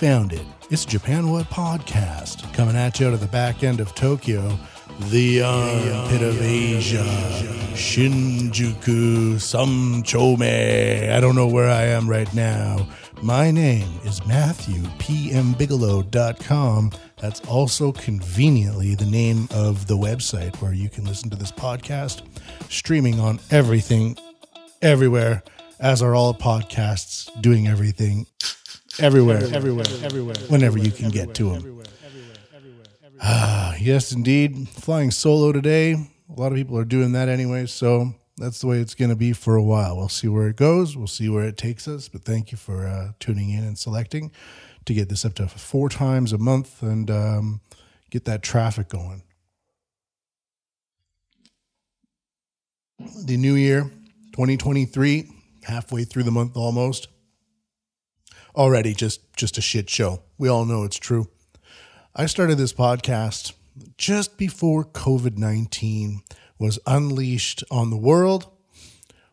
unfounded. It's Japan What Podcast coming at you out of the back end of Tokyo, the armpit of Asia, Shinjuku, some Samchome. I don't know where I am right now. My name is Matthew, pmbigelow.com. That's also conveniently the name of the website where you can listen to this podcast, streaming on everything, everywhere, as are all podcasts, doing everything, everywhere, everywhere, everywhere, whenever you can get to them. Ah, yes, indeed. Flying solo today. A lot of people are doing that anyway, so that's the way it's going to be for a while. We'll see where it goes. We'll see where it takes us. But thank you for uh, tuning in and selecting to get this up to four times a month and um, get that traffic going. The new year, 2023, halfway through the month almost. Already just just a shit show. We all know it's true. I started this podcast just before COVID 19 was unleashed on the world.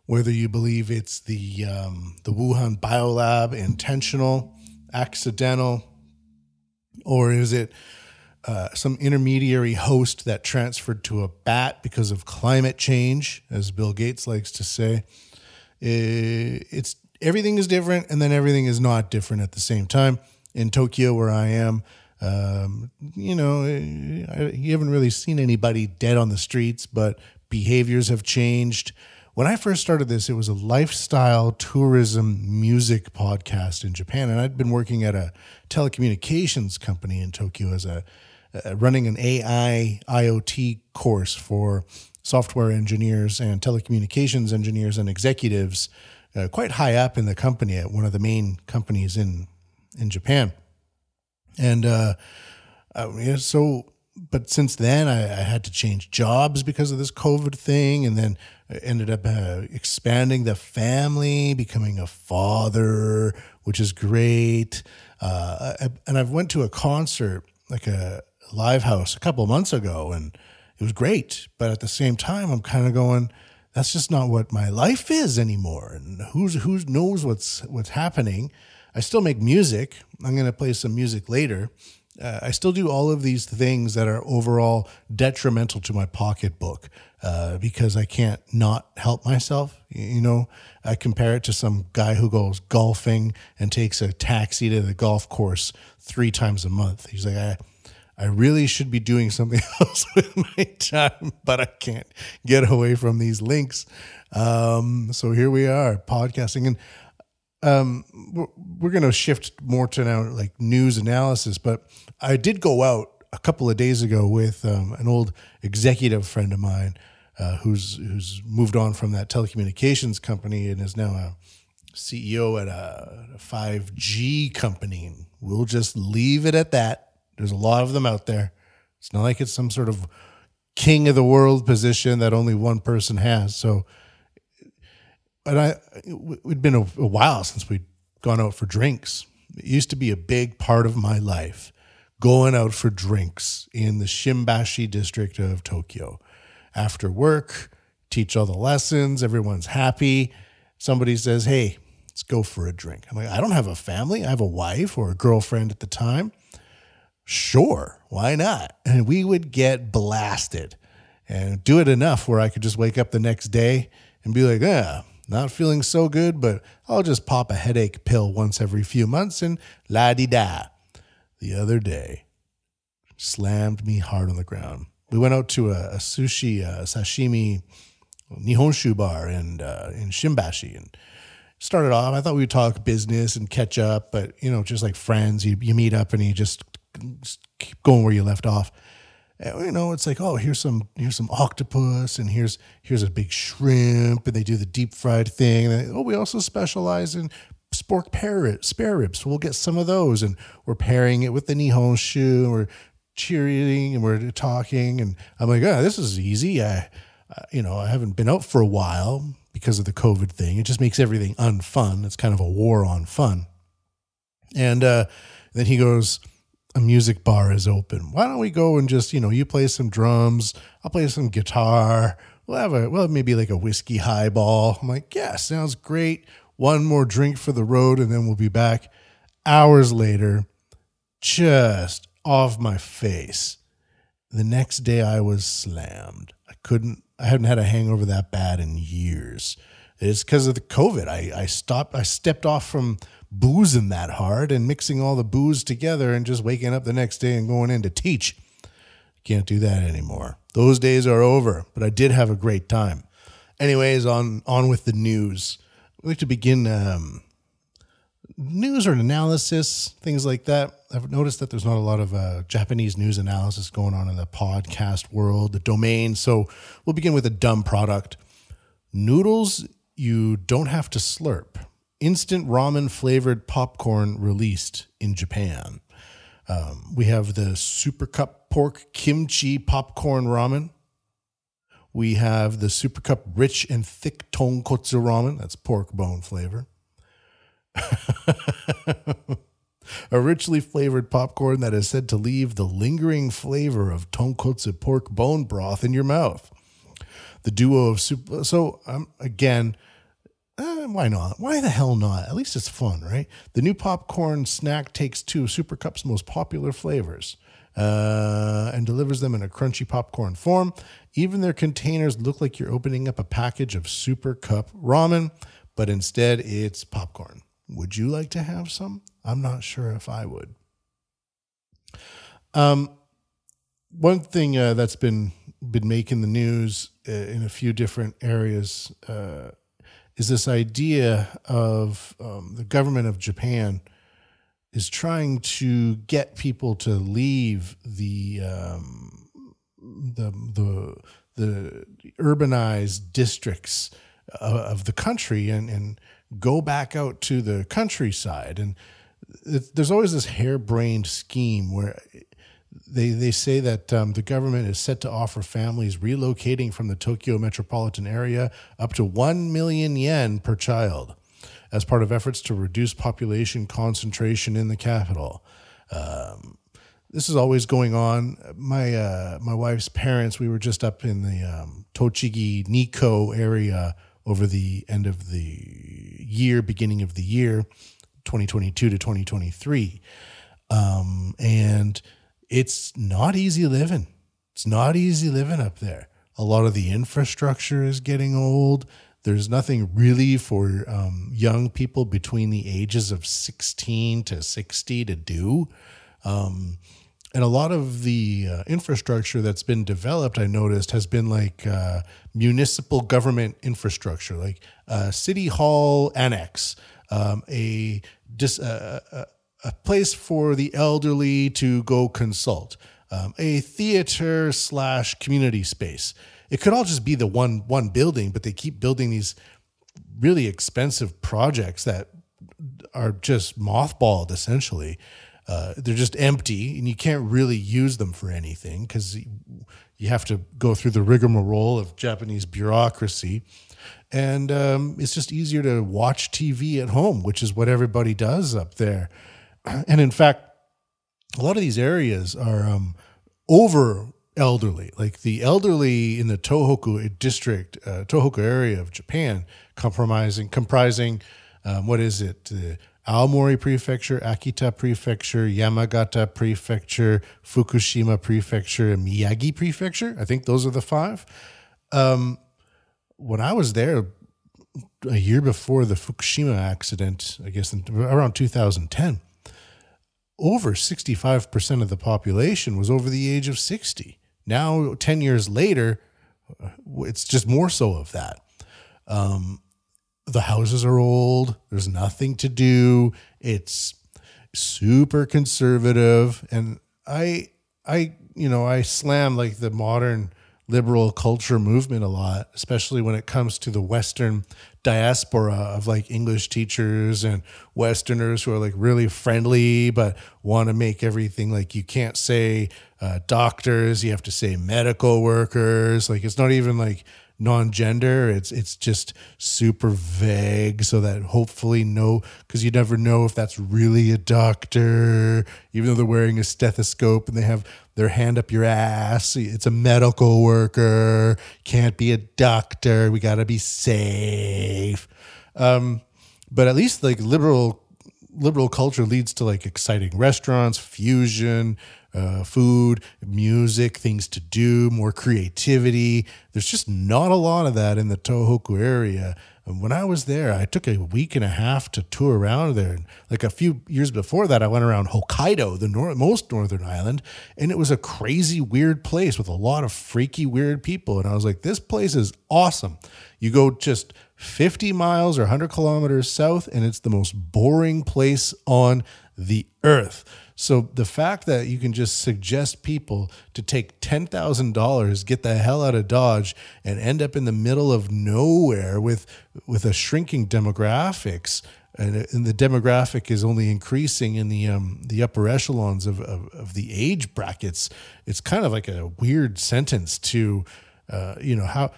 Whether you believe it's the um, the Wuhan biolab intentional, accidental, or is it uh, some intermediary host that transferred to a bat because of climate change, as Bill Gates likes to say, eh, it's everything is different, and then everything is not different at the same time. In Tokyo, where I am, um, you know, you haven't really seen anybody dead on the streets, but behaviors have changed. When I first started this, it was a lifestyle tourism music podcast in Japan, and I'd been working at a telecommunications company in Tokyo as a uh, running an AI IoT course for software engineers and telecommunications engineers and executives, uh, quite high up in the company at one of the main companies in in Japan. And uh, uh, so, but since then, I, I, had to change jobs because of this COVID thing, and then I ended up uh, expanding the family, becoming a father, which is great. Uh, I, and I've went to a concert, like a live house, a couple months ago, and it was great. But at the same time, I'm kind of going. That's just not what my life is anymore, and who's who knows what's what's happening. I still make music. I'm going to play some music later. Uh, I still do all of these things that are overall detrimental to my pocketbook uh, because I can't not help myself. You know, I compare it to some guy who goes golfing and takes a taxi to the golf course three times a month. He's like, I, I really should be doing something else with my time, but I can't get away from these links. Um, so here we are podcasting. And um, we're, we're going to shift more to now like news analysis, but I did go out a couple of days ago with um, an old executive friend of mine uh, who's who's moved on from that telecommunications company and is now a CEO at a, a 5G company. We'll just leave it at that. There's a lot of them out there. It's not like it's some sort of king of the world position that only one person has. So and I it'd been a, a while since we'd gone out for drinks. It used to be a big part of my life going out for drinks in the Shimbashi district of Tokyo. After work, teach all the lessons, everyone's happy. Somebody says, Hey, let's go for a drink. I'm like, I don't have a family. I have a wife or a girlfriend at the time. Sure, why not? And we would get blasted and do it enough where I could just wake up the next day and be like, ah, not feeling so good, but I'll just pop a headache pill once every few months and la di da. The other day, slammed me hard on the ground. We went out to a, a sushi, a sashimi, nihonshu bar in, uh, in Shimbashi and started off. I thought we would talk business and catch up, but you know, just like friends, you, you meet up and you just keep going where you left off. And, you know, it's like, oh, here's some here's some octopus, and here's here's a big shrimp, and they do the deep fried thing. And they, oh, we also specialize in spork parrot, spare ribs. We'll get some of those, and we're pairing it with the nihonshu, and we're cheering, and we're talking, and I'm like, oh, this is easy. I, you know, I haven't been out for a while because of the COVID thing. It just makes everything unfun. It's kind of a war on fun. And uh, then he goes a music bar is open. Why don't we go and just, you know, you play some drums, I'll play some guitar. We'll have a, well, maybe like a whiskey highball. I'm like, yeah, sounds great. One more drink for the road, and then we'll be back. Hours later, just off my face. The next day I was slammed. I couldn't I hadn't had a hangover that bad in years. It's because of the COVID. I, I stopped I stepped off from boozing that hard and mixing all the booze together and just waking up the next day and going in to teach. Can't do that anymore. Those days are over, but I did have a great time. Anyways, on on with the news. I'd like to begin um, news or analysis, things like that. I've noticed that there's not a lot of uh, Japanese news analysis going on in the podcast world, the domain. So we'll begin with a dumb product noodles you don't have to slurp. Instant ramen flavored popcorn released in Japan. Um, we have the Super Cup pork kimchi popcorn ramen. We have the Super Cup rich and thick tonkotsu ramen. That's pork bone flavor. a richly flavored popcorn that is said to leave the lingering flavor of tonkotsu pork bone broth in your mouth. The duo of soup. So, um, again, uh, why not? Why the hell not? At least it's fun, right? The new popcorn snack takes two Super Cup's most popular flavors uh, and delivers them in a crunchy popcorn form. Even their containers look like you're opening up a package of Super Cup ramen, but instead it's popcorn. Would you like to have some? I'm not sure if I would. Um, one thing uh, that's been been making the news uh, in a few different areas uh, is this idea of um, the government of Japan is trying to get people to leave the um, the the the urbanized districts of the country and and go back out to the countryside. And there's always this harebrained scheme where they they say that um, the government is set to offer families relocating from the Tokyo metropolitan area up to 1 million yen per child as part of efforts to reduce population concentration in the capital. Um, this is always going on. My uh, my wife's parents, we were just up in the um, Tochigi Nikko area over the end of the year, beginning of the year, 2022 to 2023. Um, and it's not easy living. It's not easy living up there. A lot of the infrastructure is getting old. There's nothing really for um, young people between the ages of 16 to 60 to do. Um, and a lot of the uh, infrastructure that's been developed, I noticed, has been like uh, municipal government infrastructure, like city hall annex, um, a, dis, uh, a, place for the elderly to go consult, um, a theater slash community space. It could all just be the one one building, but they keep building these really expensive projects that are just mothballed essentially. Uh, they're just empty and you can't really use them for anything because you have to go through the rigmarole of Japanese bureaucracy. And um, it's just easier to watch TV at home, which is what everybody does up there. And in fact, a lot of these areas are um, over elderly. Like the elderly in the Tohoku district, uh, Tohoku area of Japan, comprising comprising um, what is it? Uh, Aomori Prefecture, Akita Prefecture, Yamagata Prefecture, Fukushima Prefecture, and Miyagi Prefecture. I think those are the five. Um, when I was there a year before the Fukushima accident, I guess in, around 2010, over 65% of the population was over the age of 60. Now, 10 years later, uh, it's just more so of that. Um, the houses are old. There's nothing to do. It's super conservative, and I, I, you know, I slam like the modern liberal culture movement a lot, especially when it comes to the Western diaspora of like English teachers and Westerners who are like really friendly, but want to make everything like you can't say uh, doctors, you have to say medical workers. Like it's not even like non-gender. It's it's just super vague so that hopefully no because you never know if that's really a doctor. Even though they're wearing a stethoscope and they have their hand up your ass it's a medical worker. Can't be a doctor. We got to be safe. Um, but at least like liberal liberal culture leads to like exciting restaurants, fusion, uh, food, music, things to do, more creativity. There's just not a lot of that in the Tohoku area. And when I was there, I took a week and a half to tour around there. And like a few years before that, I went around Hokkaido, the nor- most northern island, and it was a crazy, weird place with a lot of freaky, weird people. And I was like, this place is awesome. You go just 50 miles or 100 kilometers south, and it's the most boring place on the earth. So the fact that you can just suggest people to take $10,000, get the hell out of Dodge and end up in the middle of nowhere with with a shrinking demographics and, the demographic is only increasing in the um, the upper echelons of, of, of the age brackets. It's kind of like a weird sentence to, uh, you know, how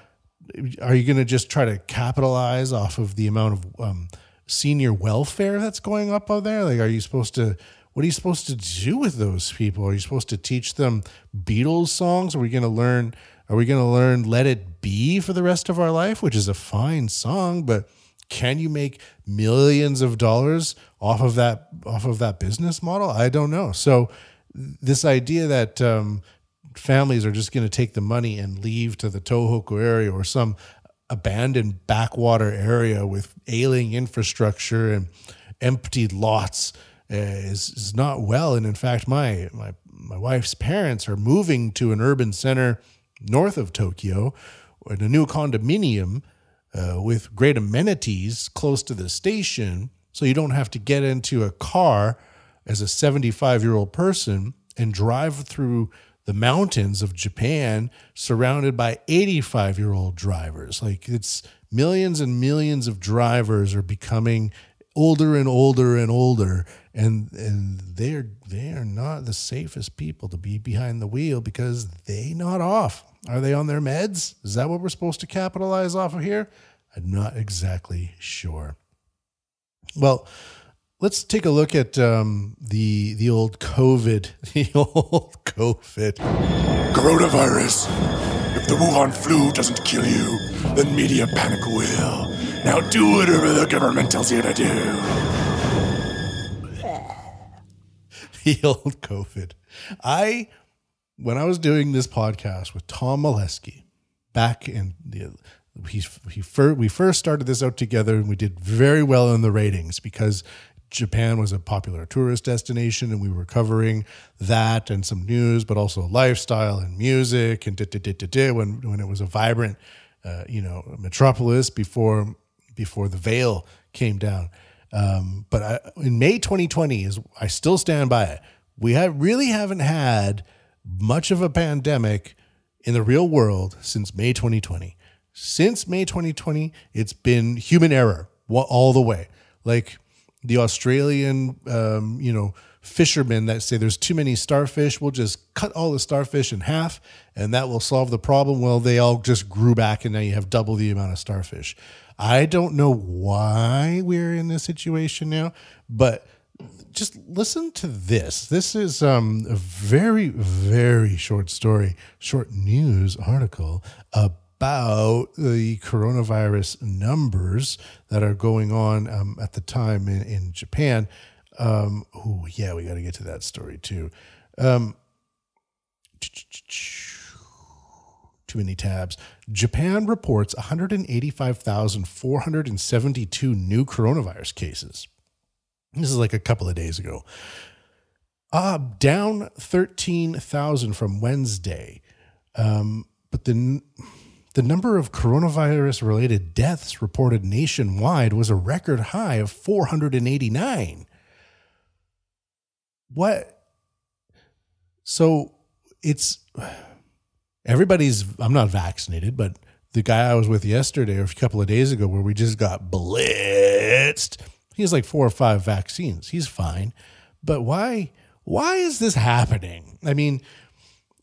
are you going to just try to capitalize off of the amount of um, senior welfare that's going up out there? Like, are you supposed to what are you supposed to do with those people? Are you supposed to teach them Beatles songs? Are we going to learn? Are we going to learn "Let It Be" for the rest of our life, which is a fine song, but can you make millions of dollars off of that off of that business model? I don't know. So this idea that um, families are just going to take the money and leave to the Tohoku area or some abandoned backwater area with ailing infrastructure and empty lots uh, is, is not well. And in fact, my, my, my wife's parents are moving to an urban center north of Tokyo in a new condominium uh, with great amenities close to the station. So you don't have to get into a car as a 75 year old person and drive through the mountains of Japan surrounded by 85 year old drivers. Like it's millions and millions of drivers are becoming older and older and older and and they're they are not the safest people to be behind the wheel because they not off. Are they on their meds? Is that what we're supposed to capitalize off of here? I'm not exactly sure. Well let's take a look at um, the the old covid the old covid coronavirus if the wuhan flu doesn't kill you then media panic will now do whatever the government tells you to do. the old COVID. I, when I was doing this podcast with Tom Molesky back in the, he, he first, we first started this out together and we did very well in the ratings because Japan was a popular tourist destination and we were covering that and some news, but also lifestyle and music and da, da, da, da, when, when it was a vibrant, uh, you know, metropolis before before the veil came down. Um, but I, in May 2020 is I still stand by it. We have really haven't had much of a pandemic in the real world since May 2020. Since May 2020, it's been human error all the way. Like the Australian, um, you know, fishermen that say there's too many starfish, we'll just cut all the starfish in half and that will solve the problem. Well, they all just grew back and now you have double the amount of starfish. I don't know why we're in this situation now, but just listen to this. This is um, a very, very short story, short news article about the coronavirus numbers that are going on um, at the time in, in Japan. Um, oh, yeah, we got to get to that story too. Um, too many tabs. Japan reports 185,472 new coronavirus cases. This is like a couple of days ago. Uh, down 13,000 from Wednesday. Um, but the, the number of coronavirus related deaths reported nationwide was a record high of 489. What? So it's everybody's I'm not vaccinated, but the guy I was with yesterday or a couple of days ago where we just got blitzed. He has like four or five vaccines. He's fine. But why why is this happening? I mean,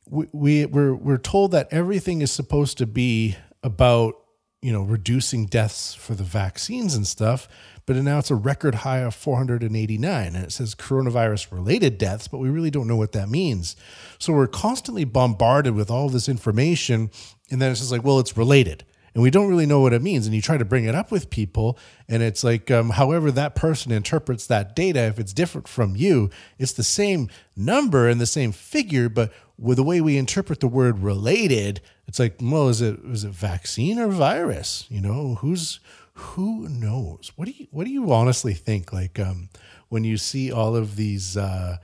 we, we we're we're told that everything is supposed to be about, you know, reducing deaths for the vaccines and stuff but now it's a record high of 489. And it says coronavirus related deaths, but we really don't know what that means. So we're constantly bombarded with all this information. And then it's just like, well, it's related. And we don't really know what it means. And you try to bring it up with people, and it's like, um, however, that person interprets that data, if it's different from you, it's the same number and the same figure, but with the way we interpret the word related, it's like, well, is it is it vaccine or virus? You know, who's who knows? What do you what do you honestly think? Like um, when you see all of these uh,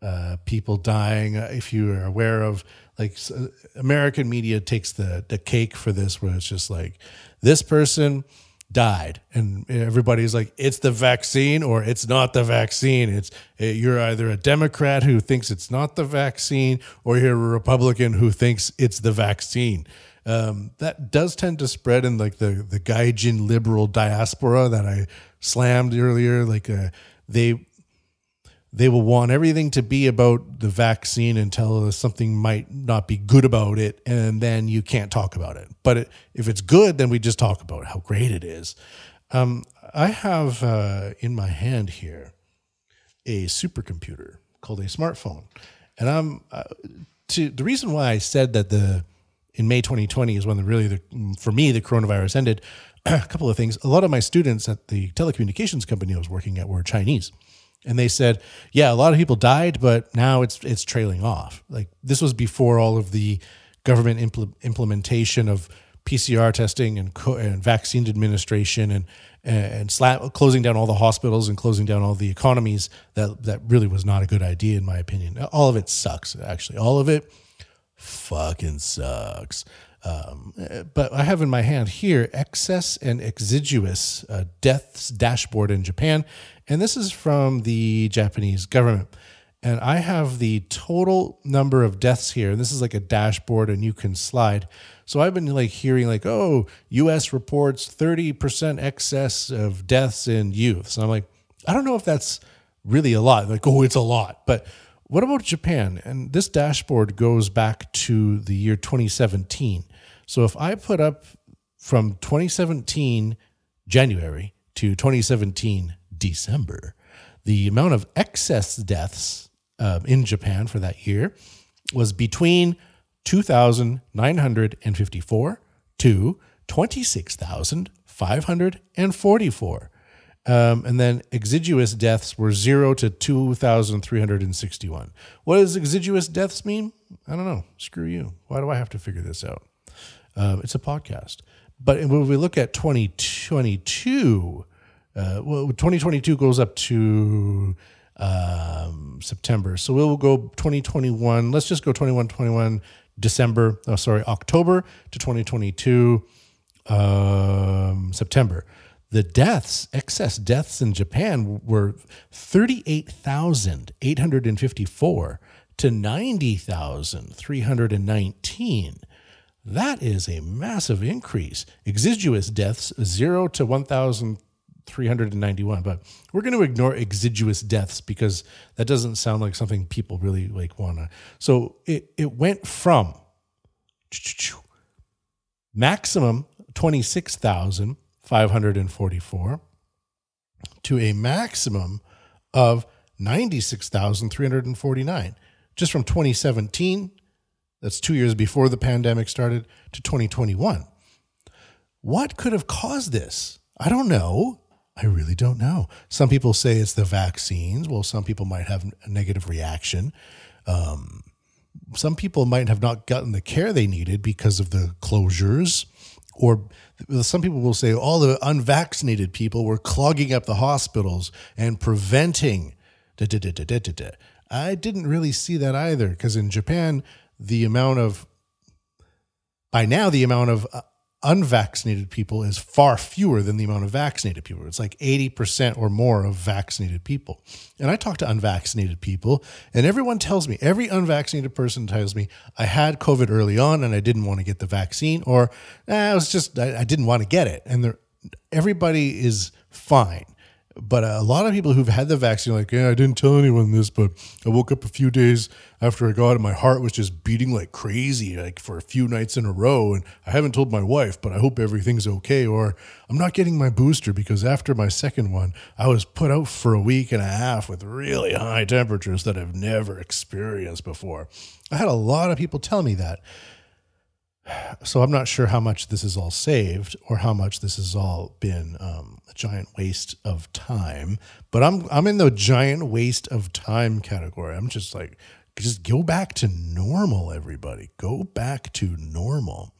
uh, people dying, uh, if you are aware of like American media takes the the cake for this, where it's just like this person died and everybody's like it's the vaccine or it's not the vaccine. It's eh, you're either a democrat who thinks it's not the vaccine or you're a republican who thinks it's the vaccine. Um, that does tend to spread in like the the gaijin liberal diaspora that i slammed earlier. Like uh, they they will want everything to be about the vaccine until something might not be good about it and then you can't talk about it. But it, if it's good then we just talk about how great it is. Um, i have uh, in my hand here a supercomputer called a smartphone. And i'm uh, to the reason why i said that the in may 2020 is when the really the for me the coronavirus ended a couple of things. A lot of my students at the telecommunications company i was working at were chinese and they said, "Yeah, a lot of people died, but now it's it's trailing off." Like this was before all of the government impl- implementation of PCR testing and, co- and vaccine administration and and slap, closing down all the hospitals and closing down all the economies. That that really was not a good idea, in my opinion. All of it sucks. Actually, all of it fucking sucks. Um, but I have in my hand here excess and exiguous uh, deaths dashboard in Japan, and this is from the Japanese government. And I have the total number of deaths here. And this is like a dashboard, and you can slide. So I've been like hearing like, oh, U.S. reports thirty percent excess of deaths in youths. And I'm like, I don't know if that's really a lot. Like, oh, it's a lot, but what about Japan? And this dashboard goes back to the year 2017. So if I put up from 2017 January to 2017 December, the amount of excess deaths uh, in Japan for that year was between 2,954 to 26,544. Um, and then exiguous deaths were zero to 2,361. What does exiguous deaths mean? I don't know. Screw you. Why do I have to figure this out? Um, it's a podcast. But when we look at 2022, uh, well, 2022 goes up to um, September. So we'll go 2021. Let's just go 21, 21, December. Oh, sorry, October to 2022, um, September the deaths, excess deaths in Japan were 38,854 to 90,319. That is a massive increase. Exiguous deaths, 0 to 1,391. But we're going to ignore exiguous deaths because that doesn't sound like something people really like want to. So it, it went from maximum 26,544 to a maximum of 96,349 just from 2017 that's 2 years before the pandemic started to 2021 what could have caused this? I don't know. I really don't know. Some people say it's the vaccines. Well some people might have a negative reaction. Um, some people might have not gotten the care they needed because of the closures or some people will say all the unvaccinated people were clogging up the hospitals and preventing. Da, da, da, I didn't really see that either because in Japan, the amount of, by now, the amount of uh, unvaccinated people is far fewer than the amount of vaccinated people. It's like 80% or more of vaccinated people. And I talk to unvaccinated people, and everyone tells me, every unvaccinated person tells me, I had COVID early on and I didn't want to get the vaccine, or eh, I was just, I, I didn't want to get it. And everybody is fine. But uh, a lot of people who've had the vaccine, like, yeah, I didn't tell anyone this, but I woke up a few days after I got it. My heart was just beating like crazy, like for a few nights in a row. And I haven't told my wife, but I hope everything's okay. Or I'm not getting my booster because after my second one, I was put out for a week and a half with really high temperatures that I've never experienced before. I had a lot of people tell me that. So I'm not sure how much this is all saved or how much this has all been um, a giant waste of time. But I'm I'm in the giant waste of time category. I'm just like, just go back to normal, everybody. Go back to normal.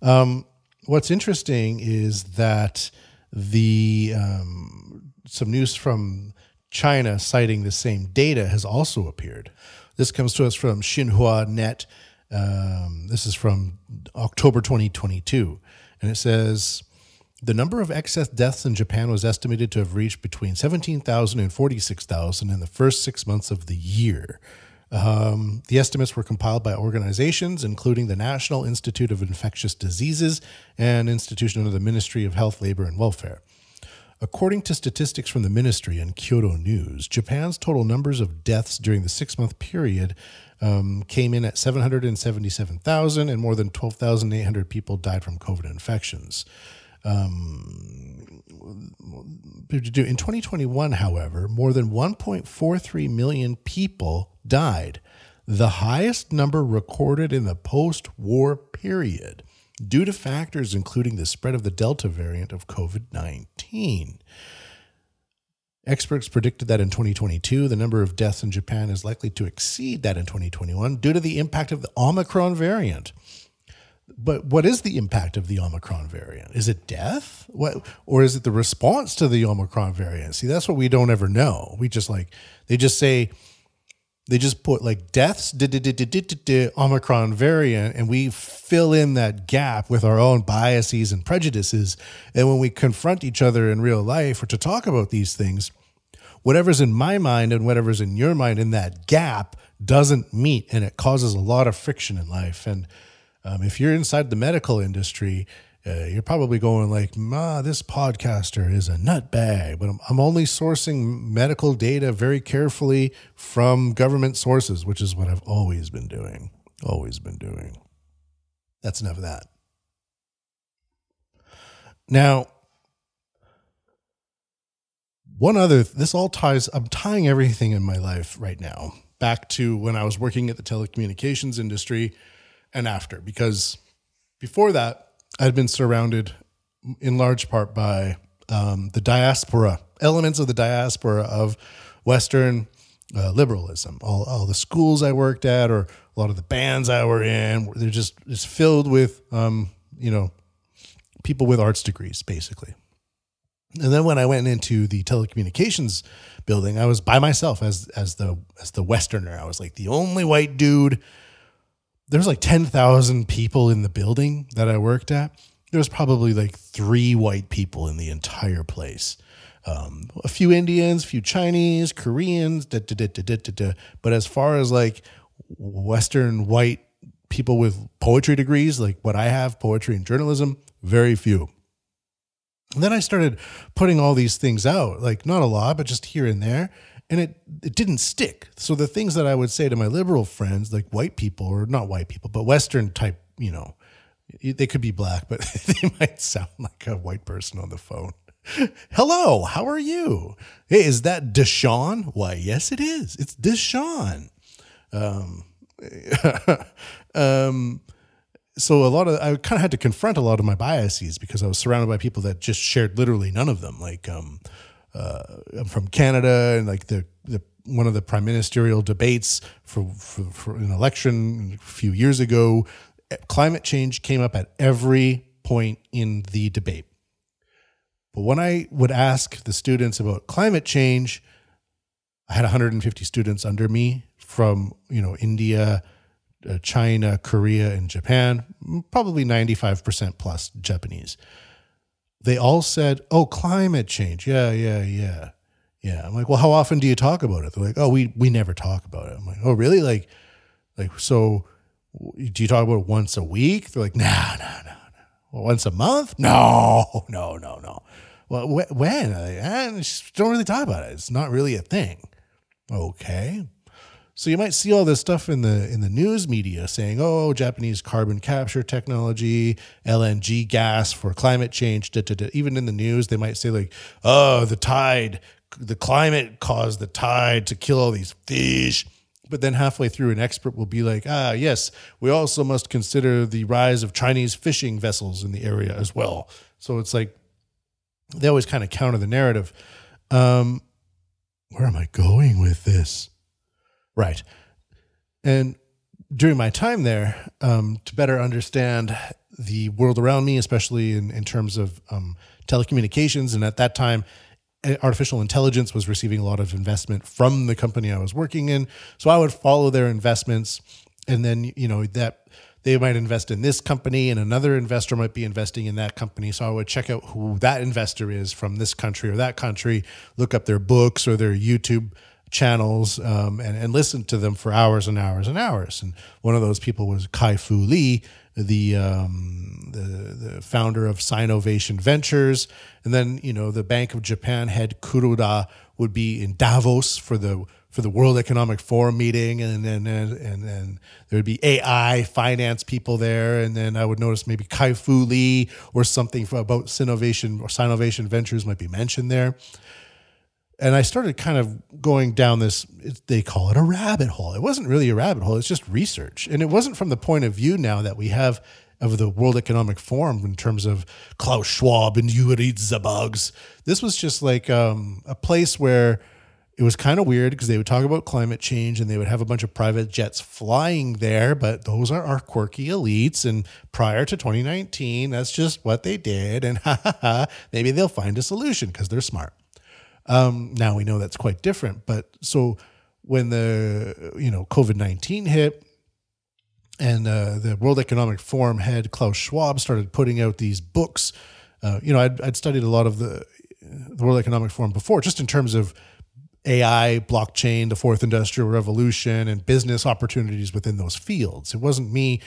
Um, what's interesting is that the um, some news from China citing the same data has also appeared. This comes to us from Xinhua Net. Um, this is from October 2022, and it says the number of excess deaths in Japan was estimated to have reached between 17,000 and 46,000 in the first six months of the year. Um, the estimates were compiled by organizations including the National Institute of Infectious Diseases and institution under the Ministry of Health, Labor, and Welfare. According to statistics from the ministry and Kyodo News, Japan's total numbers of deaths during the six month period um, came in at 777,000, and more than 12,800 people died from COVID infections. Um, in 2021, however, more than 1.43 million people died, the highest number recorded in the post war period due to factors including the spread of the Delta variant of COVID 19. Experts predicted that in 2022, the number of deaths in Japan is likely to exceed that in 2021 due to the impact of the Omicron variant. But what is the impact of the Omicron variant? Is it death? What, or is it the response to the Omicron variant? See, that's what we don't ever know. We just like, they just say, they just put like deaths, Omicron variant, and we fill in that gap with our own biases and prejudices. And when we confront each other in real life or to talk about these things, whatever's in my mind and whatever's in your mind in that gap doesn't meet, and it causes a lot of friction in life. And um, if you're inside the medical industry, uh, you're probably going like, "Ma, this podcaster is a nutbag," but I'm, I'm only sourcing medical data very carefully from government sources, which is what I've always been doing. Always been doing. That's enough of that. Now, one other, this all ties, I'm tying everything in my life right now back to when I was working at the telecommunications industry and after, because before that, I'd been surrounded in large part by um, the diaspora, elements of the diaspora of Western uh, liberalism. All, all the schools I worked at, or a lot of the bands I were in, they're just just filled with, um, you know, people with arts degrees, basically. And then when I went into the telecommunications building, I was by myself as as the as the Westerner. I was like the only white dude there's like 10,000 people in the building that I worked at. There was probably like three white people in the entire place. Um, a few Indians, a few Chinese, Koreans, da, da, da, but as far as like Western white people with poetry degrees, like what I have, poetry and journalism, very few. And then I started putting all these things out, like not a lot, but just here and there and it it didn't stick. So the things that I would say to my liberal friends, like white people or not white people, but Western type, you know, they could be black, but they might sound like a white person on the phone. Hello, how are you? Hey, is that Deshaun? Why, yes, it is. It's Deshaun. Um, um, so a lot of I kind of had to confront a lot of my biases because I was surrounded by people that just shared literally none of them. Like, um, uh, I'm from Canada, and like the, the one of the prime ministerial debates for, for, for an election a few years ago, climate change came up at every point in the debate. But when I would ask the students about climate change, I had 150 students under me from you know India, China, Korea, and Japan, probably 95% plus Japanese they all said, "Oh, climate change. Yeah, yeah, yeah, yeah." I'm like, "Well, how often do you talk about it?" They're like, "Oh, we we never talk about it." I'm like, "Oh, really? Like, like so." Do you talk about it once a week? They're like, no, no, no, no. Once a month? No, no, no, no. Well, wh- when? Like, eh, don't really talk about it. It's not really a thing. Okay. So you might see all this stuff in the in the news media saying, "Oh, Japanese carbon capture technology, LNG gas for climate change." Da, da, da. Even in the news, they might say like, "Oh, the tide, the climate caused the tide to kill all these fish." But then halfway through, an expert will be like, ah, yes, we also must consider the rise of Chinese fishing vessels in the area as well. So it's like they always kind of counter the narrative. Um, where am I going with this? Right. And during my time there, um, to better understand the world around me, especially in, in terms of um, telecommunications, and at that time, artificial intelligence was receiving a lot of investment from the company I was working in. So I would follow their investments, and then you know that they might invest in this company, and another investor might be investing in that company. So I would check out who that investor is from this country or that country, look up their books or their YouTube channels um, and, and listen to them for hours and hours and hours. And one of those people was Kai Fu Lee, the, um, the, the founder of Sinovation Ventures. And then, you know, the Bank of Japan head Kuroda would be in Davos for the for the World Economic Forum meeting, and then and, and then there would be AI finance people there, and then I would notice maybe Kai Fu Lee or something about Sinovation or Sinovation Ventures might be mentioned there and I started kind of going down this, they call it a rabbit hole. It wasn't really a rabbit hole, it's just research. And it wasn't from the point of view now that we have of the World Economic Forum in terms of Klaus Schwab and Yuri Zabugs. This was just like um, a place where it was kind of weird because they would talk about climate change and they would have a bunch of private jets flying there, but those are our quirky elites. And prior to 2019, that's just what they did. And ha ha ha, maybe they'll find a solution because they're smart. Um, now we know that's quite different. But so when the you know COVID nineteen hit, and uh, the World Economic Forum head Klaus Schwab started putting out these books. Uh, you know, I'd, I'd, studied a lot of the, the World Economic Forum before, just in terms of AI, blockchain, the fourth industrial revolution, and business opportunities within those fields. It wasn't me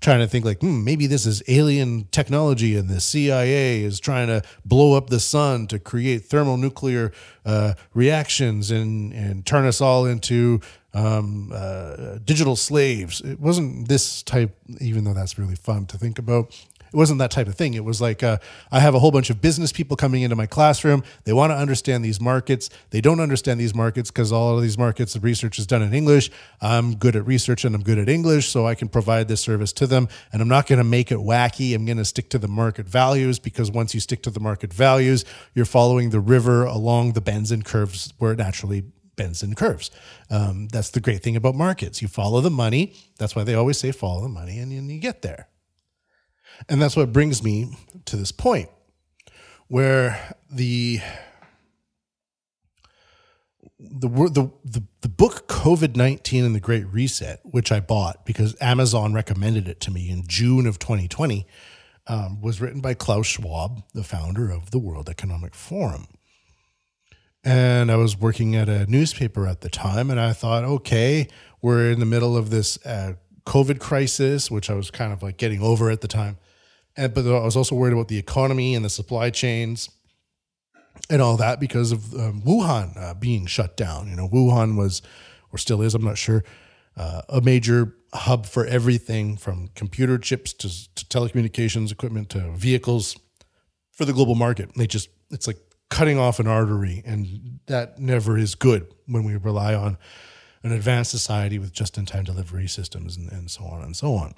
trying to think like, hmm, maybe this is alien technology and the CIA is trying to blow up the sun to create thermonuclear uh, reactions and, and turn us all into um, uh, digital slaves. It wasn't this type, even though that's really fun to think about it wasn't that type of thing. It was like uh, I have a whole bunch of business people coming into my classroom. They want to understand these markets. They don't understand these markets because all of these markets, the research is done in English. I'm good at research and I'm good at English, so I can provide this service to them. And I'm not going to make it wacky. I'm going to stick to the market values because once you stick to the market values, you're following the river along the bends and curves where it naturally bends and curves. Um, that's the great thing about markets. You follow the money. That's why they always say follow the money, and, and you get there. And that's what brings me to this point where the the the the, the book COVID nineteen and the Great Reset, which I bought because Amazon recommended it to me in June of 2020, um, was written by Klaus Schwab, the founder of the World Economic Forum. And I was working at a newspaper at the time, and I thought, okay, we're in the middle of this uh, COVID crisis, which I was kind of like getting over at the time. And, but I was also worried about the economy and the supply chains and all that because of um, Wuhan uh, being shut down. You know, Wuhan was, or still is, I'm not sure, uh, a major hub for everything from computer chips to, to telecommunications equipment to vehicles for the global market. They just, it's like cutting off an artery, and that never is good when we rely on an advanced society with just in time delivery systems and, and so on and so on.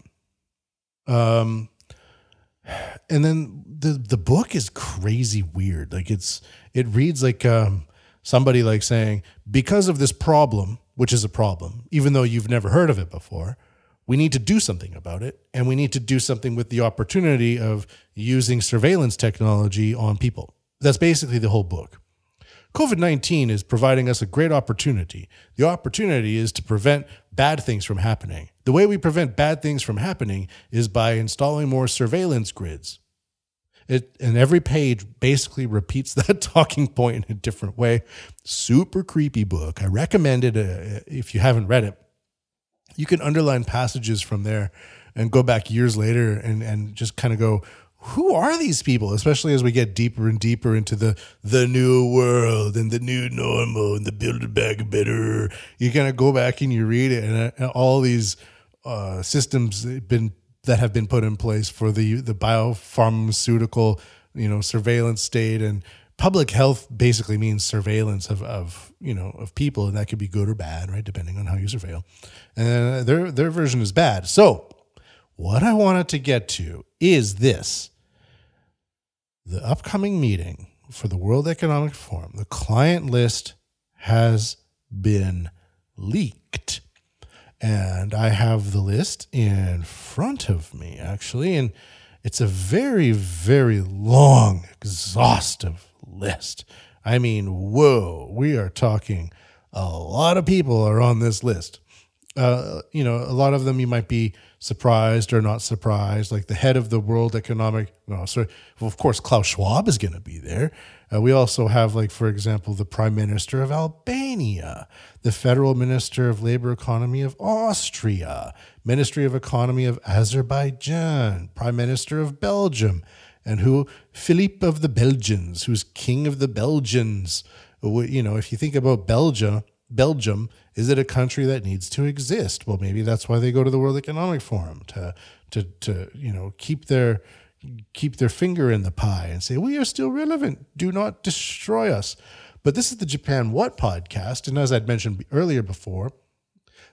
Um, and then the the book is crazy weird. Like it's it reads like um, somebody like saying because of this problem, which is a problem, even though you've never heard of it before, we need to do something about it, and we need to do something with the opportunity of using surveillance technology on people. That's basically the whole book. COVID 19 is providing us a great opportunity. The opportunity is to prevent bad things from happening. The way we prevent bad things from happening is by installing more surveillance grids. It, and every page basically repeats that talking point in a different way. Super creepy book. I recommend it uh, if you haven't read it. You can underline passages from there and go back years later and, and just kind of go, who are these people especially as we get deeper and deeper into the the new world and the new normal and the build back better you kind of go back and you read it and, and all these uh, systems been that have been put in place for the the biopharmaceutical you know surveillance state and public health basically means surveillance of, of you know of people, and that could be good or bad, right, depending on how you surveil. And their their version is bad. So, what I wanted to get to is this: the upcoming meeting for the World Economic Forum. The client list has been leaked. And I have the list in front of me, actually. And it's a very, very long, exhaustive list. I mean, whoa, we are talking a lot of people are on this list. Uh, you know, a lot of them you might be surprised or not surprised. Like the head of the World Economic, no, sorry, well, of course, Klaus Schwab is going to be there. Uh, we also have, like, for example, the Prime Minister of Albania, the Federal Minister of Labor Economy of Austria, Ministry of Economy of Azerbaijan, Prime Minister of Belgium, and who Philippe of the Belgians, who's King of the Belgians. You know, if you think about Belgium, Belgium, is it a country that needs to exist? Well, maybe that's why they go to the World Economic Forum to to to you know keep their keep their finger in the pie and say, we are still relevant. Do not destroy us. But this is the Japan What podcast. And as I'd mentioned earlier before,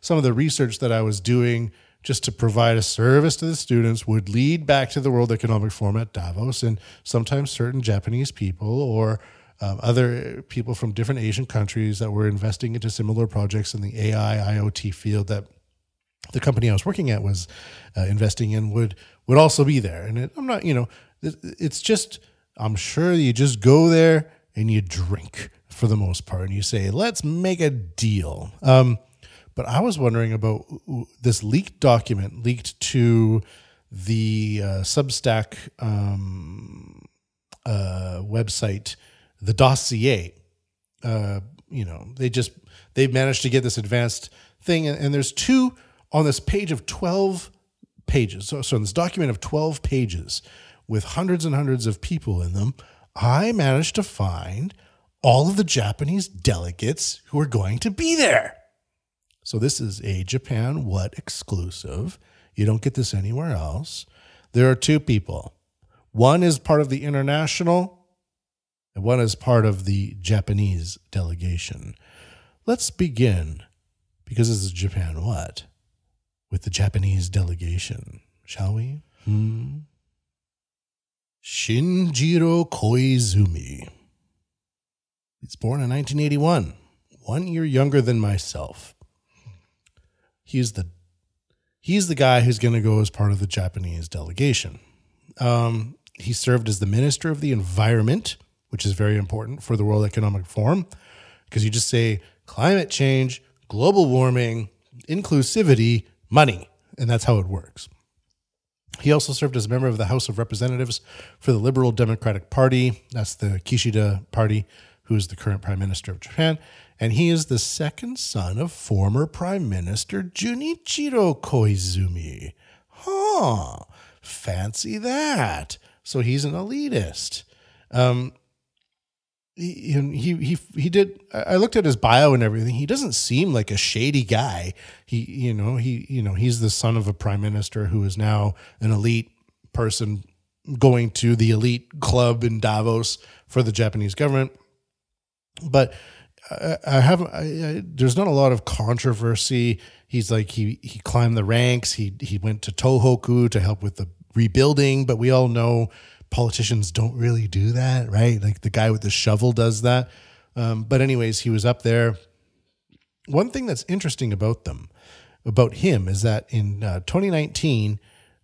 some of the research that I was doing just to provide a service to the students would lead back to the World Economic Forum at Davos. And sometimes certain Japanese people or um, other people from different Asian countries that were investing into similar projects in the AI, IoT field that the company I was working at was uh, investing in would would also be there. And it, I'm not, you know, it, it's just I'm sure you just go there and you drink for the most part, and you say, "Let's make a deal." Um, but I was wondering about this leaked document leaked to the uh, Substack um, uh, website, the dossier. Uh, you know, they just they've managed to get this advanced thing, and, and there's two on this page of 12 pages. So, so in this document of 12 pages with hundreds and hundreds of people in them, I managed to find all of the Japanese delegates who are going to be there. So this is a Japan What exclusive. You don't get this anywhere else. There are two people. One is part of the international, and one is part of the Japanese delegation. Let's begin, because this is Japan What with the Japanese delegation, shall we? Hmm. Shinjiro Koizumi. He's born in 1981, one year younger than myself. He's the he's the guy who's going to go as part of the Japanese delegation. Um, he served as the Minister of the Environment, which is very important for the World Economic Forum, because you just say climate change, global warming, inclusivity, money. And that's how it works. He also served as a member of the House of Representatives for the Liberal Democratic Party. That's the Kishida Party, who is the current Prime Minister of Japan. And he is the second son of former Prime Minister Junichiro Koizumi. Huh, fancy that. So he's an elitist. Um, he, he he did i looked at his bio and everything. He doesn't seem like a shady guy. He you know he you know he's the son of a prime minister who is now an elite person going to the elite club in davos for the japanese government. But i, I have I, I, there's not a lot of controversy. He's like he he climbed the ranks. He he went to tohoku to help with the rebuilding but we all know politicians don't really do that, right? Like the guy with the shovel does that. Um, but anyways, he was up there. One thing that's interesting about them, about him, is that in uh, 2019,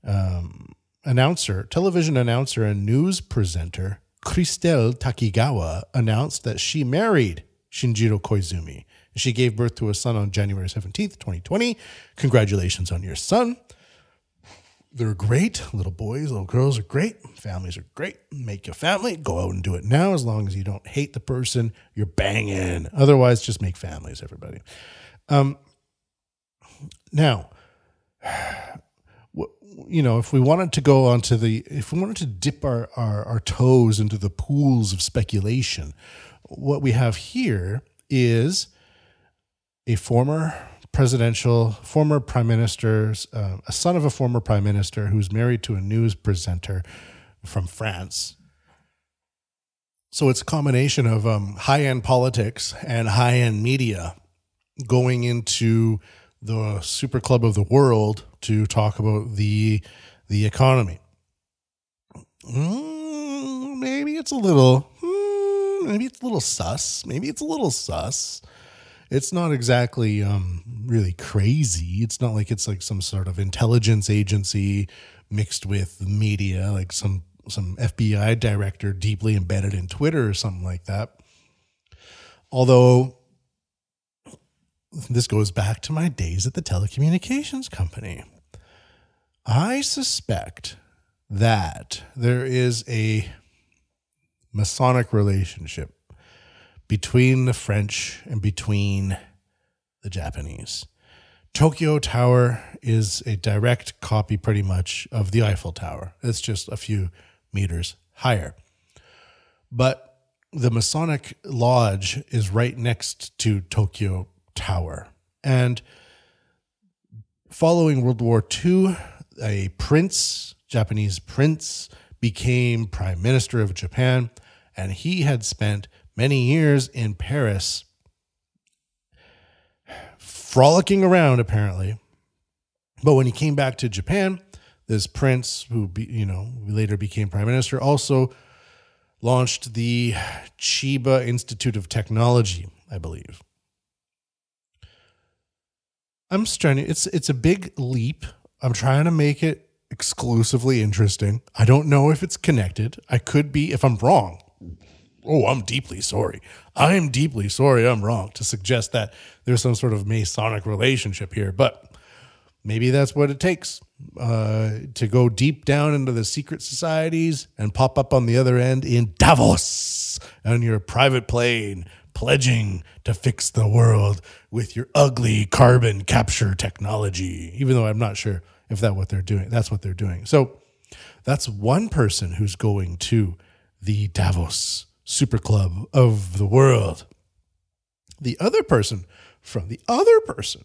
um, announcer, television announcer, and news presenter Christelle Takigawa announced that she married Shinjiro Koizumi. She gave birth to a son on January 17th, 2020. Congratulations on your son they're great. Little boys, little girls are great. Families are great. Make your family. Go out and do it now as long as you don't hate the person you're banging. Otherwise, just make families, everybody. Um, now, you know, if we wanted to go onto the, if we wanted to dip our, our, our toes into the pools of speculation, what we have here is a former presidential, former prime minister's, uh, a son of a former prime minister who's married to a news presenter from France. So it's a combination of um, high end politics and high end media going into the super club of the world to talk about the the economy. Mm, maybe it's a little, mm, maybe it's a little sus. Maybe it's a little sus. It's not exactly um, really crazy. It's not like it's like some sort of intelligence agency mixed with media, like some some FBI director deeply embedded in Twitter or something like that. Although this goes back to my days at the telecommunications company. I suspect that there is a Masonic relationship between the French and between the Japanese. Tokyo Tower is a direct copy, pretty much, of the Eiffel Tower. It's just a few meters higher. But the Masonic Lodge is right next to Tokyo Tower. And following World War II, a prince, Japanese prince, became prime minister of Japan, and he had spent many years in Paris frolicking around, apparently. But when he came back to Japan, this prince, who be, you know later became prime minister, also launched the Chiba Institute of Technology, I believe. I'm trying to. It's it's a big leap. I'm trying to make it exclusively interesting. I don't know if it's connected. I could be if I'm wrong. Oh, I'm deeply sorry. I am deeply sorry. I'm wrong to suggest that there's some sort of Masonic relationship here, but maybe that's what it takes uh, to go deep down into the secret societies and pop up on the other end in Davos on your private plane, pledging to fix the world with your ugly carbon capture technology. Even though I'm not sure if that what they're doing. That's what they're doing. So that's one person who's going to the Davos super club of the world. The other person from the other person,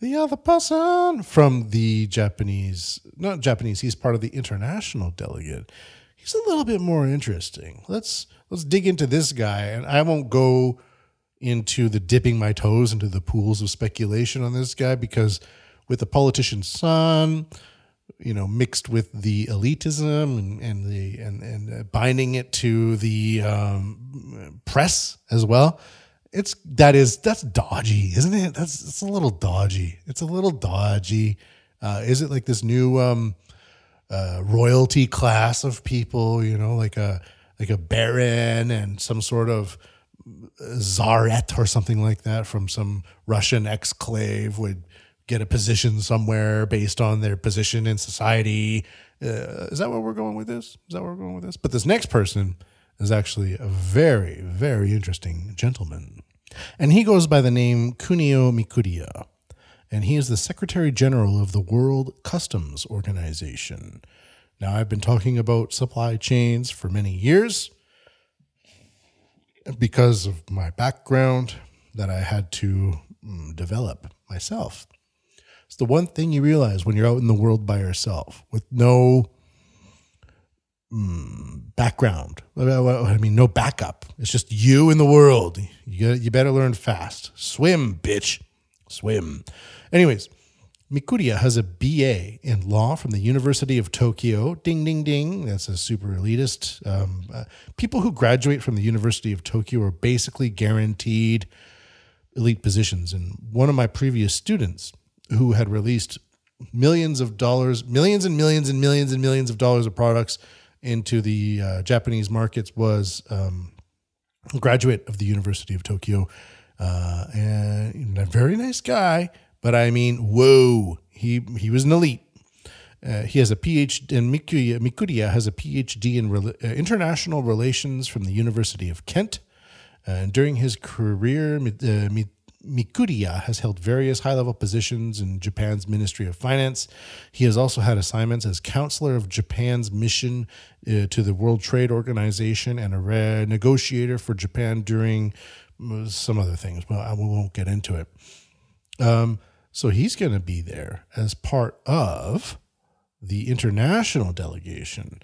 the other person from the Japanese, not Japanese, he's part of the international delegate. He's a little bit more interesting. Let's let's dig into this guy and I won't go into the dipping my toes into the pools of speculation on this guy because with the politician's son, you know, mixed with the elitism and, and the and and binding it to the um, press as well. It's that is that's dodgy, isn't it? That's it's a little dodgy. It's a little dodgy. Uh, is it like this new um, uh, royalty class of people? You know, like a like a baron and some sort of czarette or something like that from some Russian exclave would get a position somewhere based on their position in society. Uh, is that where we're going with this? Is that where we're going with this? But this next person is actually a very, very interesting gentleman. And he goes by the name Kunio Mikuriya. And he is the Secretary General of the World Customs Organization. Now, I've been talking about supply chains for many years because of my background that I had to mm, develop myself. It's the one thing you realize when you're out in the world by yourself with no mm, background. I mean, no backup. It's just you in the world. You you better learn fast. Swim, bitch. Swim. Anyways, Mikuriya has a BA in law from the University of Tokyo. Ding, ding, ding. That's a super elitist. Um, uh, people who graduate from the University of Tokyo are basically guaranteed elite positions. And one of my previous students who had released millions of dollars, millions and millions and millions and millions of dollars of products into the uh, Japanese markets was um, a graduate of the University of Tokyo. Uh, and a very nice guy, but I mean, whoa, he he was an elite. Uh, he has a PhD, and Mikuriya, Mikuriya has a PhD in Re- uh, international relations from the University of Kent. and during his career, uh, Mikuriya has held various high level positions in Japan's Ministry of Finance. He has also had assignments as counselor of Japan's mission uh, to the World Trade Organization and a negotiator for Japan during uh, some other things. Well, I won't get into it. Um, so he's going to be there as part of the international delegation.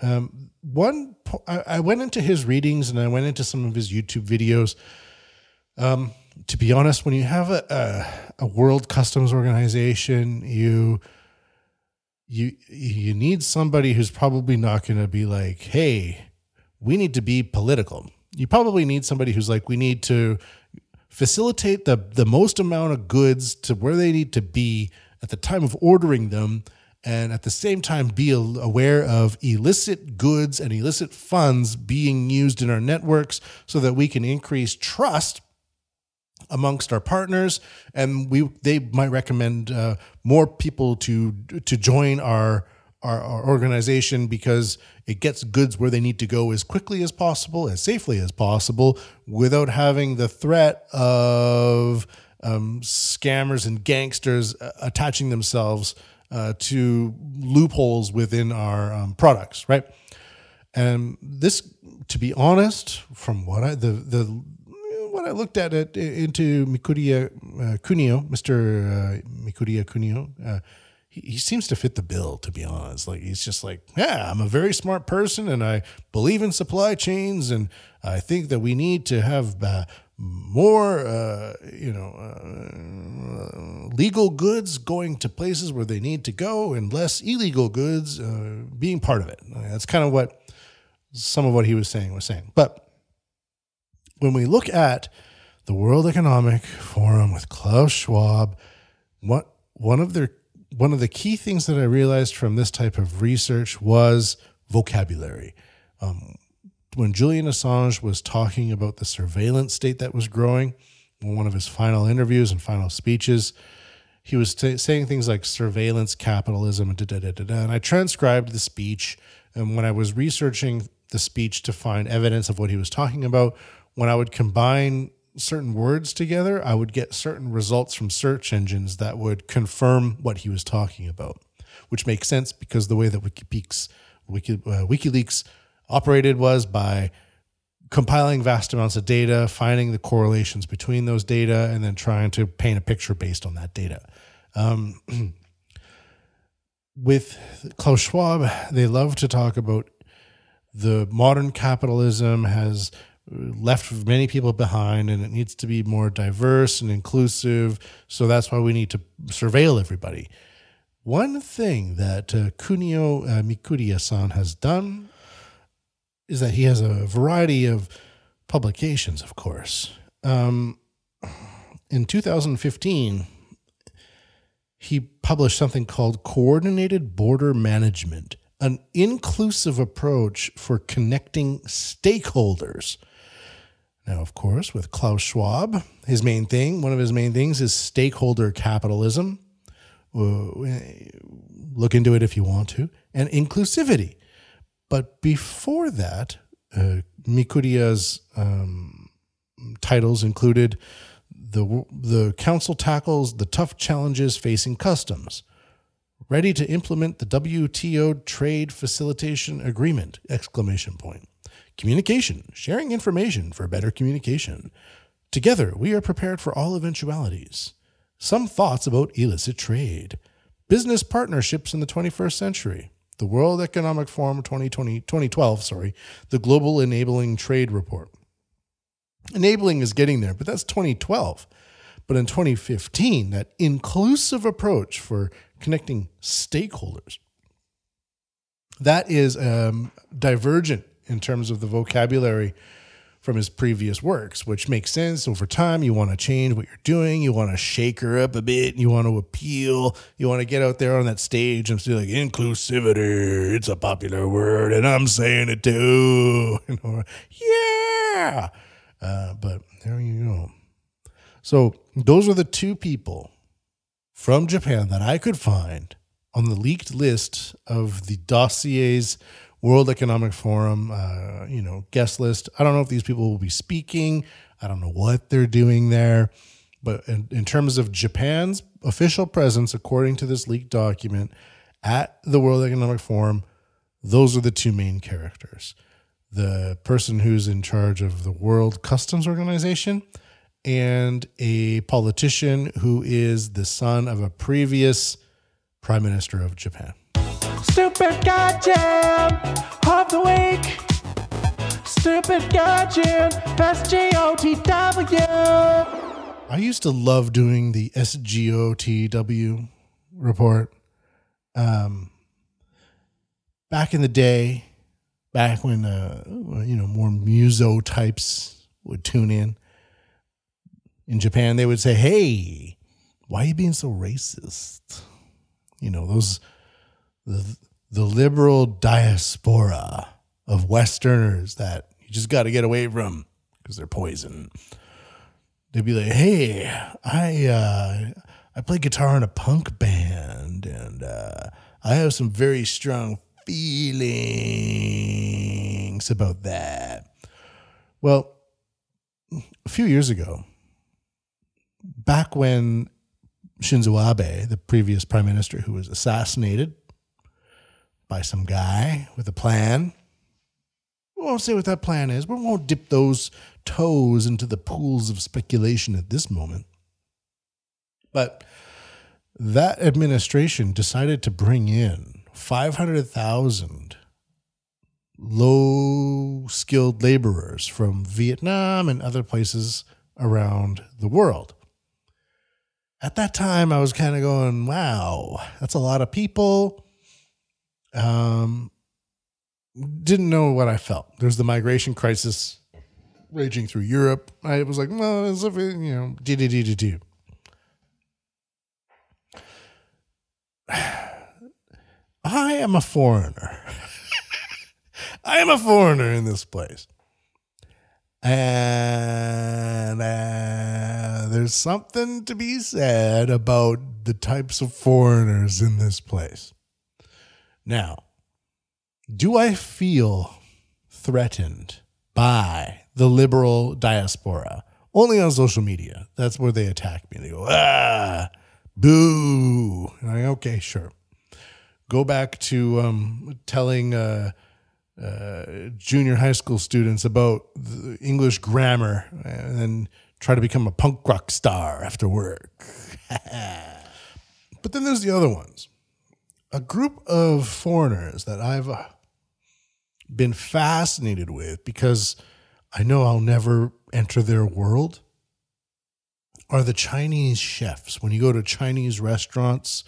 Um, one, I, I went into his readings and I went into some of his YouTube videos. Um, to be honest, when you have a, a, a world customs organization, you you you need somebody who's probably not going to be like, "Hey, we need to be political." You probably need somebody who's like, "We need to facilitate the the most amount of goods to where they need to be at the time of ordering them." And at the same time, be aware of illicit goods and illicit funds being used in our networks so that we can increase trust amongst our partners, and we they might recommend uh, more people to to join our, our our organization because it gets goods where they need to go as quickly as possible, as safely as possible, without having the threat of um, scammers and gangsters uh, attaching themselves uh, to loopholes within our um, products, right? And this, to be honest, from what I the the I looked at it into Mikuriya uh, Kunio, Mr. Uh, Mikuriya Kunio, uh, he, he seems to fit the bill, to be honest. Like, he's just like, yeah, I'm a very smart person and I believe in supply chains. And I think that we need to have uh, more, uh, you know, uh, legal goods going to places where they need to go and less illegal goods uh, being part of it. That's kind of what some of what he was saying was saying. But when we look at the World Economic Forum with Klaus Schwab, what one of their one of the key things that I realized from this type of research was vocabulary. Um, when Julian Assange was talking about the surveillance state that was growing, in one of his final interviews and final speeches, he was t- saying things like surveillance capitalism and da da da da. And I transcribed the speech, and when I was researching the speech to find evidence of what he was talking about, when I would combine certain words together, I would get certain results from search engines that would confirm what he was talking about, which makes sense because the way that WikiLeaks, Wiki, uh, WikiLeaks operated was by compiling vast amounts of data, finding the correlations between those data, and then trying to paint a picture based on that data. Um, with Klaus Schwab, they love to talk about the modern capitalism has left many people behind and it needs to be more diverse and inclusive. So that's why we need to surveil everybody. One thing that uh, Kunio uh, Mikuriya san has done is that he has a variety of publications, of course. Um, in 2015, he published something called Coordinated Border Management, an inclusive approach for connecting stakeholders now, of course, with Klaus Schwab, his main thing, one of his main things is stakeholder capitalism. Uh, look into it if you want to, and inclusivity. But before that, uh, Mikuriya's um, titles included the the council tackles the tough challenges facing customs, ready to implement the WTO trade facilitation agreement! Exclamation point. Communication, sharing information for better communication. Together, we are prepared for all eventualities. Some thoughts about illicit trade. Business partnerships in the 21st century. The World Economic Forum 2020, 2012, sorry, the Global Enabling Trade Report. Enabling is getting there, but that's 2012. But in 2015, that inclusive approach for connecting stakeholders, that is um, divergent in terms of the vocabulary from his previous works, which makes sense. Over time, you want to change what you're doing. You want to shake her up a bit. You want to appeal. You want to get out there on that stage and say like inclusivity. It's a popular word, and I'm saying it too. Yeah. Uh, but there you go. So those are the two people from Japan that I could find on the leaked list of the dossiers World Economic Forum, uh, you know, guest list. I don't know if these people will be speaking. I don't know what they're doing there. But in, in terms of Japan's official presence, according to this leaked document at the World Economic Forum, those are the two main characters the person who's in charge of the World Customs Organization and a politician who is the son of a previous prime minister of Japan. Stupid goddamn of the week. Stupid goddamn SGOTW. I used to love doing the SGOTW report. Um, back in the day, back when uh, you know more muso types would tune in in Japan, they would say, "Hey, why are you being so racist?" You know those the liberal diaspora of Westerners that you just got to get away from because they're poison they'd be like, "Hey, I uh, I play guitar in a punk band, and uh, I have some very strong feelings about that." Well, a few years ago, back when Shinzo Abe, the previous prime minister, who was assassinated by some guy with a plan. We won't say what that plan is. but We won't dip those toes into the pools of speculation at this moment. But that administration decided to bring in 500,000 low skilled laborers from Vietnam and other places around the world. At that time, I was kind of going, wow, that's a lot of people. Um, didn't know what I felt. There's the migration crisis raging through Europe. I was like, well, as if it, you know, do do do do do. I am a foreigner. I am a foreigner in this place. And uh, there's something to be said about the types of foreigners in this place. Now, do I feel threatened by the liberal diaspora? Only on social media. That's where they attack me. They go, ah, boo. And I okay, sure. Go back to um, telling uh, uh, junior high school students about English grammar and then try to become a punk rock star after work. but then there's the other ones. A group of foreigners that I've uh, been fascinated with because I know I'll never enter their world are the Chinese chefs. When you go to Chinese restaurants,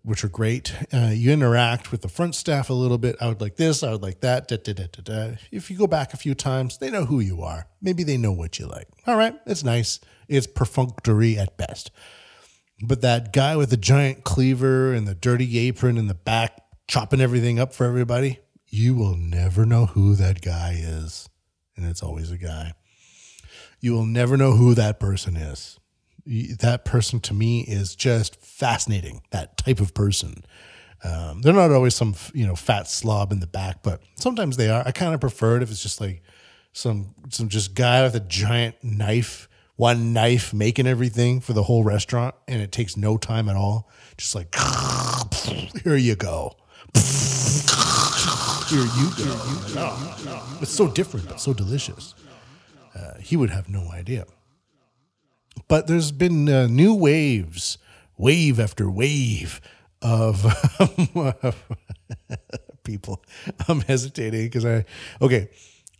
which are great, uh, you interact with the front staff a little bit. I would like this, I would like that. Da, da, da. If you go back a few times, they know who you are. Maybe they know what you like. All right, it's nice. It's perfunctory at best. But that guy with the giant cleaver and the dirty apron in the back, chopping everything up for everybody, you will never know who that guy is. And it's always a guy. You will never know who that person is. That person to me is just fascinating, that type of person. Um, they're not always some, you know, fat slob in the back, but sometimes they are. I kind of prefer it if it's just like some, some just guy with a giant knife, one knife making everything for the whole restaurant, and it takes no time at all. Just like, here you go. Here you go. It's so different, but so delicious. Uh, he would have no idea. But there's been uh, new waves, wave after wave of people. I'm hesitating because I, okay,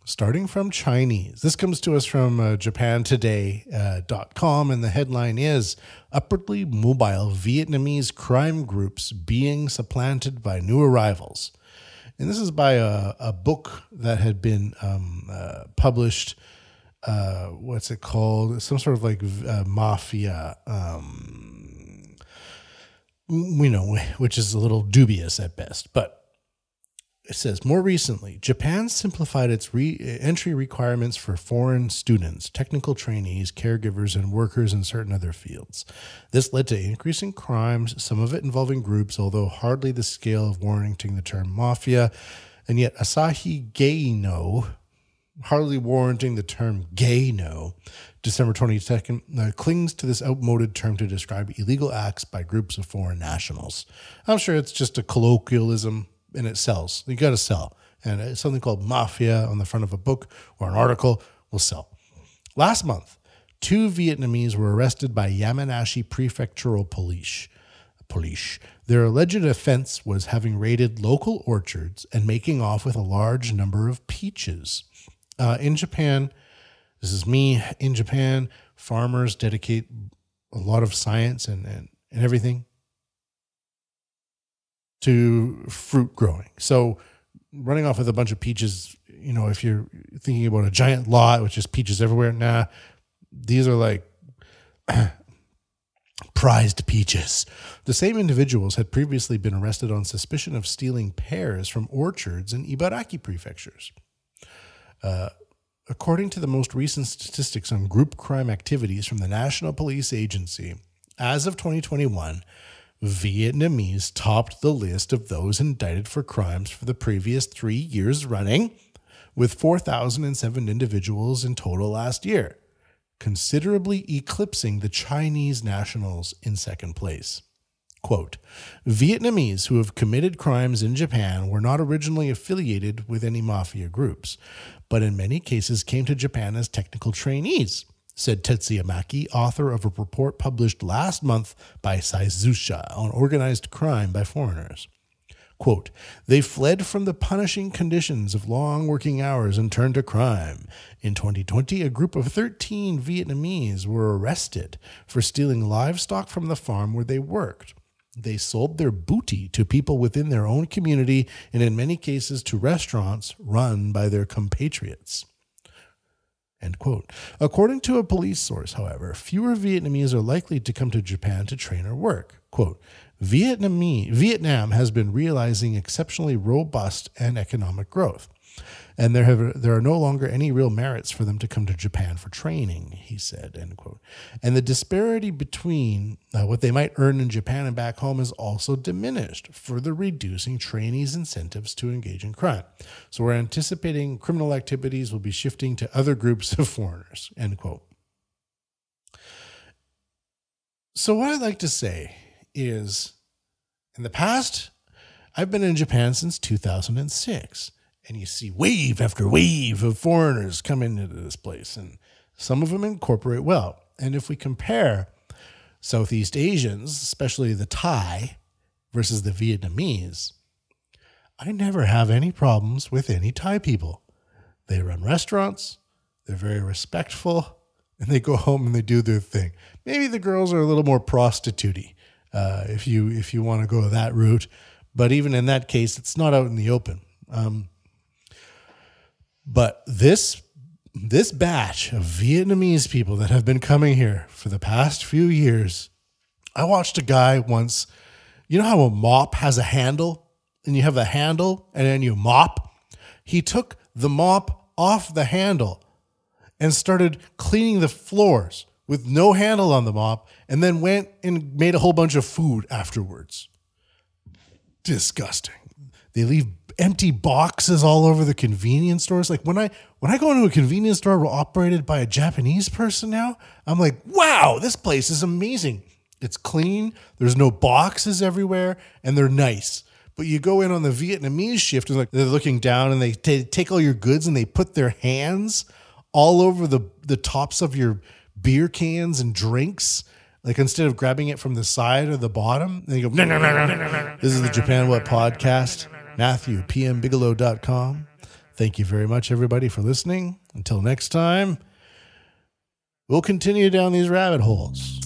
starting from Chinese. This comes to us from uh, japantoday.com, uh, and the headline is Upwardly Mobile Vietnamese Crime Groups Being Supplanted by New Arrivals. And this is by a, a book that had been um, uh, published. Uh, what's it called? Some sort of like uh, mafia. Um, we know, which is a little dubious at best, but it says more recently, Japan simplified its re- entry requirements for foreign students, technical trainees, caregivers, and workers in certain other fields. This led to increasing crimes, some of it involving groups, although hardly the scale of warranting the term mafia. And yet, Asahi Geino, hardly warranting the term gay no, December 22nd, uh, clings to this outmoded term to describe illegal acts by groups of foreign nationals. I'm sure it's just a colloquialism and it sells. You got to sell. And it's something called Mafia on the front of a book or an article will sell. Last month, two Vietnamese were arrested by Yamanashi Prefectural Police. Police. Their alleged offense was having raided local orchards and making off with a large number of peaches. Uh, in Japan, this is me. In Japan, farmers dedicate a lot of science and, and, and everything to fruit growing. So, running off with a bunch of peaches, you know, if you're thinking about a giant lot with just peaches everywhere, nah, these are like prized peaches. The same individuals had previously been arrested on suspicion of stealing pears from orchards in Ibaraki prefectures. Uh, according to the most recent statistics on group crime activities from the National Police Agency, as of 2021, Vietnamese topped the list of those indicted for crimes for the previous three years running, with 4,007 individuals in total last year considerably eclipsing the Chinese nationals in second place. Quote Vietnamese who have committed crimes in Japan were not originally affiliated with any mafia groups, but in many cases came to Japan as technical trainees, said Tetsuya Maki, author of a report published last month by Saizusha on organized crime by foreigners. Quote, they fled from the punishing conditions of long working hours and turned to crime. In 2020, a group of 13 Vietnamese were arrested for stealing livestock from the farm where they worked. They sold their booty to people within their own community and, in many cases, to restaurants run by their compatriots. End quote. According to a police source, however, fewer Vietnamese are likely to come to Japan to train or work. Quote, Vietnamese, Vietnam has been realizing exceptionally robust and economic growth. And there have there are no longer any real merits for them to come to Japan for training, he said. End quote. And the disparity between uh, what they might earn in Japan and back home is also diminished, further reducing trainees' incentives to engage in crime. So we're anticipating criminal activities will be shifting to other groups of foreigners. End quote. So what I'd like to say is in the past, I've been in Japan since 2006, and you see wave after wave of foreigners come into this place, and some of them incorporate well. And if we compare Southeast Asians, especially the Thai versus the Vietnamese, I never have any problems with any Thai people. They run restaurants, they're very respectful, and they go home and they do their thing. Maybe the girls are a little more prostitutey uh, if you if you want to go that route. But even in that case, it's not out in the open. Um, but this this batch of Vietnamese people that have been coming here for the past few years, I watched a guy once. You know how a mop has a handle, and you have a handle, and then you mop. He took the mop off the handle and started cleaning the floors with no handle on the mop and then went and made a whole bunch of food afterwards. Disgusting. They leave empty boxes all over the convenience stores. Like when I when I go into a convenience store operated by a Japanese person now, I'm like, wow, this place is amazing. It's clean. There's no boxes everywhere, and they're nice. But you go in on the Vietnamese shift, and like they're looking down, and they t- take all your goods, and they put their hands all over the the tops of your beer cans and drinks. Like instead of grabbing it from the side or the bottom, they go. This is the Japan What podcast. Matthew, pmbigelow.com. Thank you very much, everybody, for listening. Until next time, we'll continue down these rabbit holes.